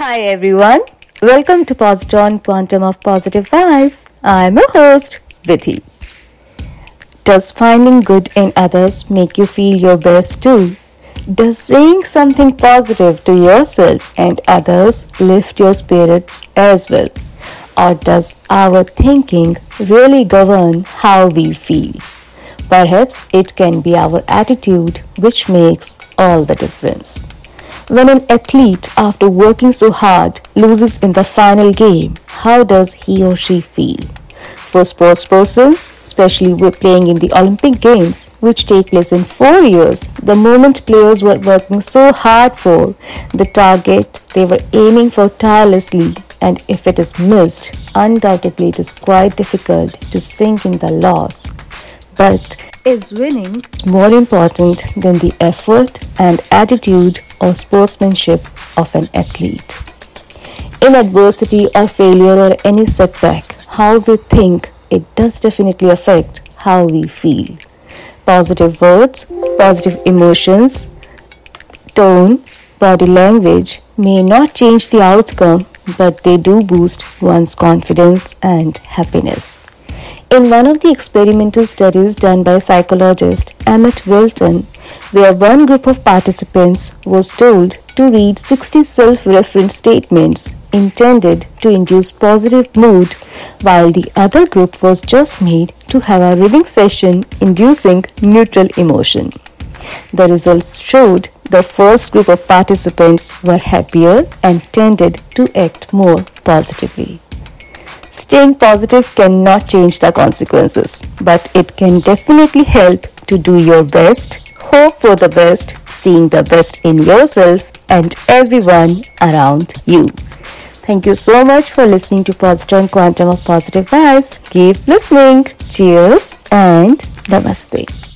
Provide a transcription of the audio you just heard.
Hi everyone, welcome to Positron Quantum of Positive Vibes. I'm your host, Vithi. Does finding good in others make you feel your best too? Does saying something positive to yourself and others lift your spirits as well? Or does our thinking really govern how we feel? Perhaps it can be our attitude which makes all the difference. When an athlete, after working so hard, loses in the final game, how does he or she feel? For sports persons, especially with playing in the Olympic Games, which take place in four years, the moment players were working so hard for the target they were aiming for tirelessly, and if it is missed, undoubtedly it is quite difficult to sink in the loss. But is winning more important than the effort and attitude or sportsmanship of an athlete? In adversity or failure or any setback, how we think it does definitely affect how we feel. Positive words, positive emotions, tone, body language may not change the outcome, but they do boost one's confidence and happiness. In one of the experimental studies done by psychologist Emmett Velten, where one group of participants was told to read 60 self-reference statements intended to induce positive mood, while the other group was just made to have a reading session inducing neutral emotion. The results showed the first group of participants were happier and tended to act more positively. Staying positive cannot change the consequences, but it can definitely help to do your best, hope for the best, seeing the best in yourself and everyone around you. Thank you so much for listening to Positron Quantum of Positive Vibes. Keep listening. Cheers and namaste.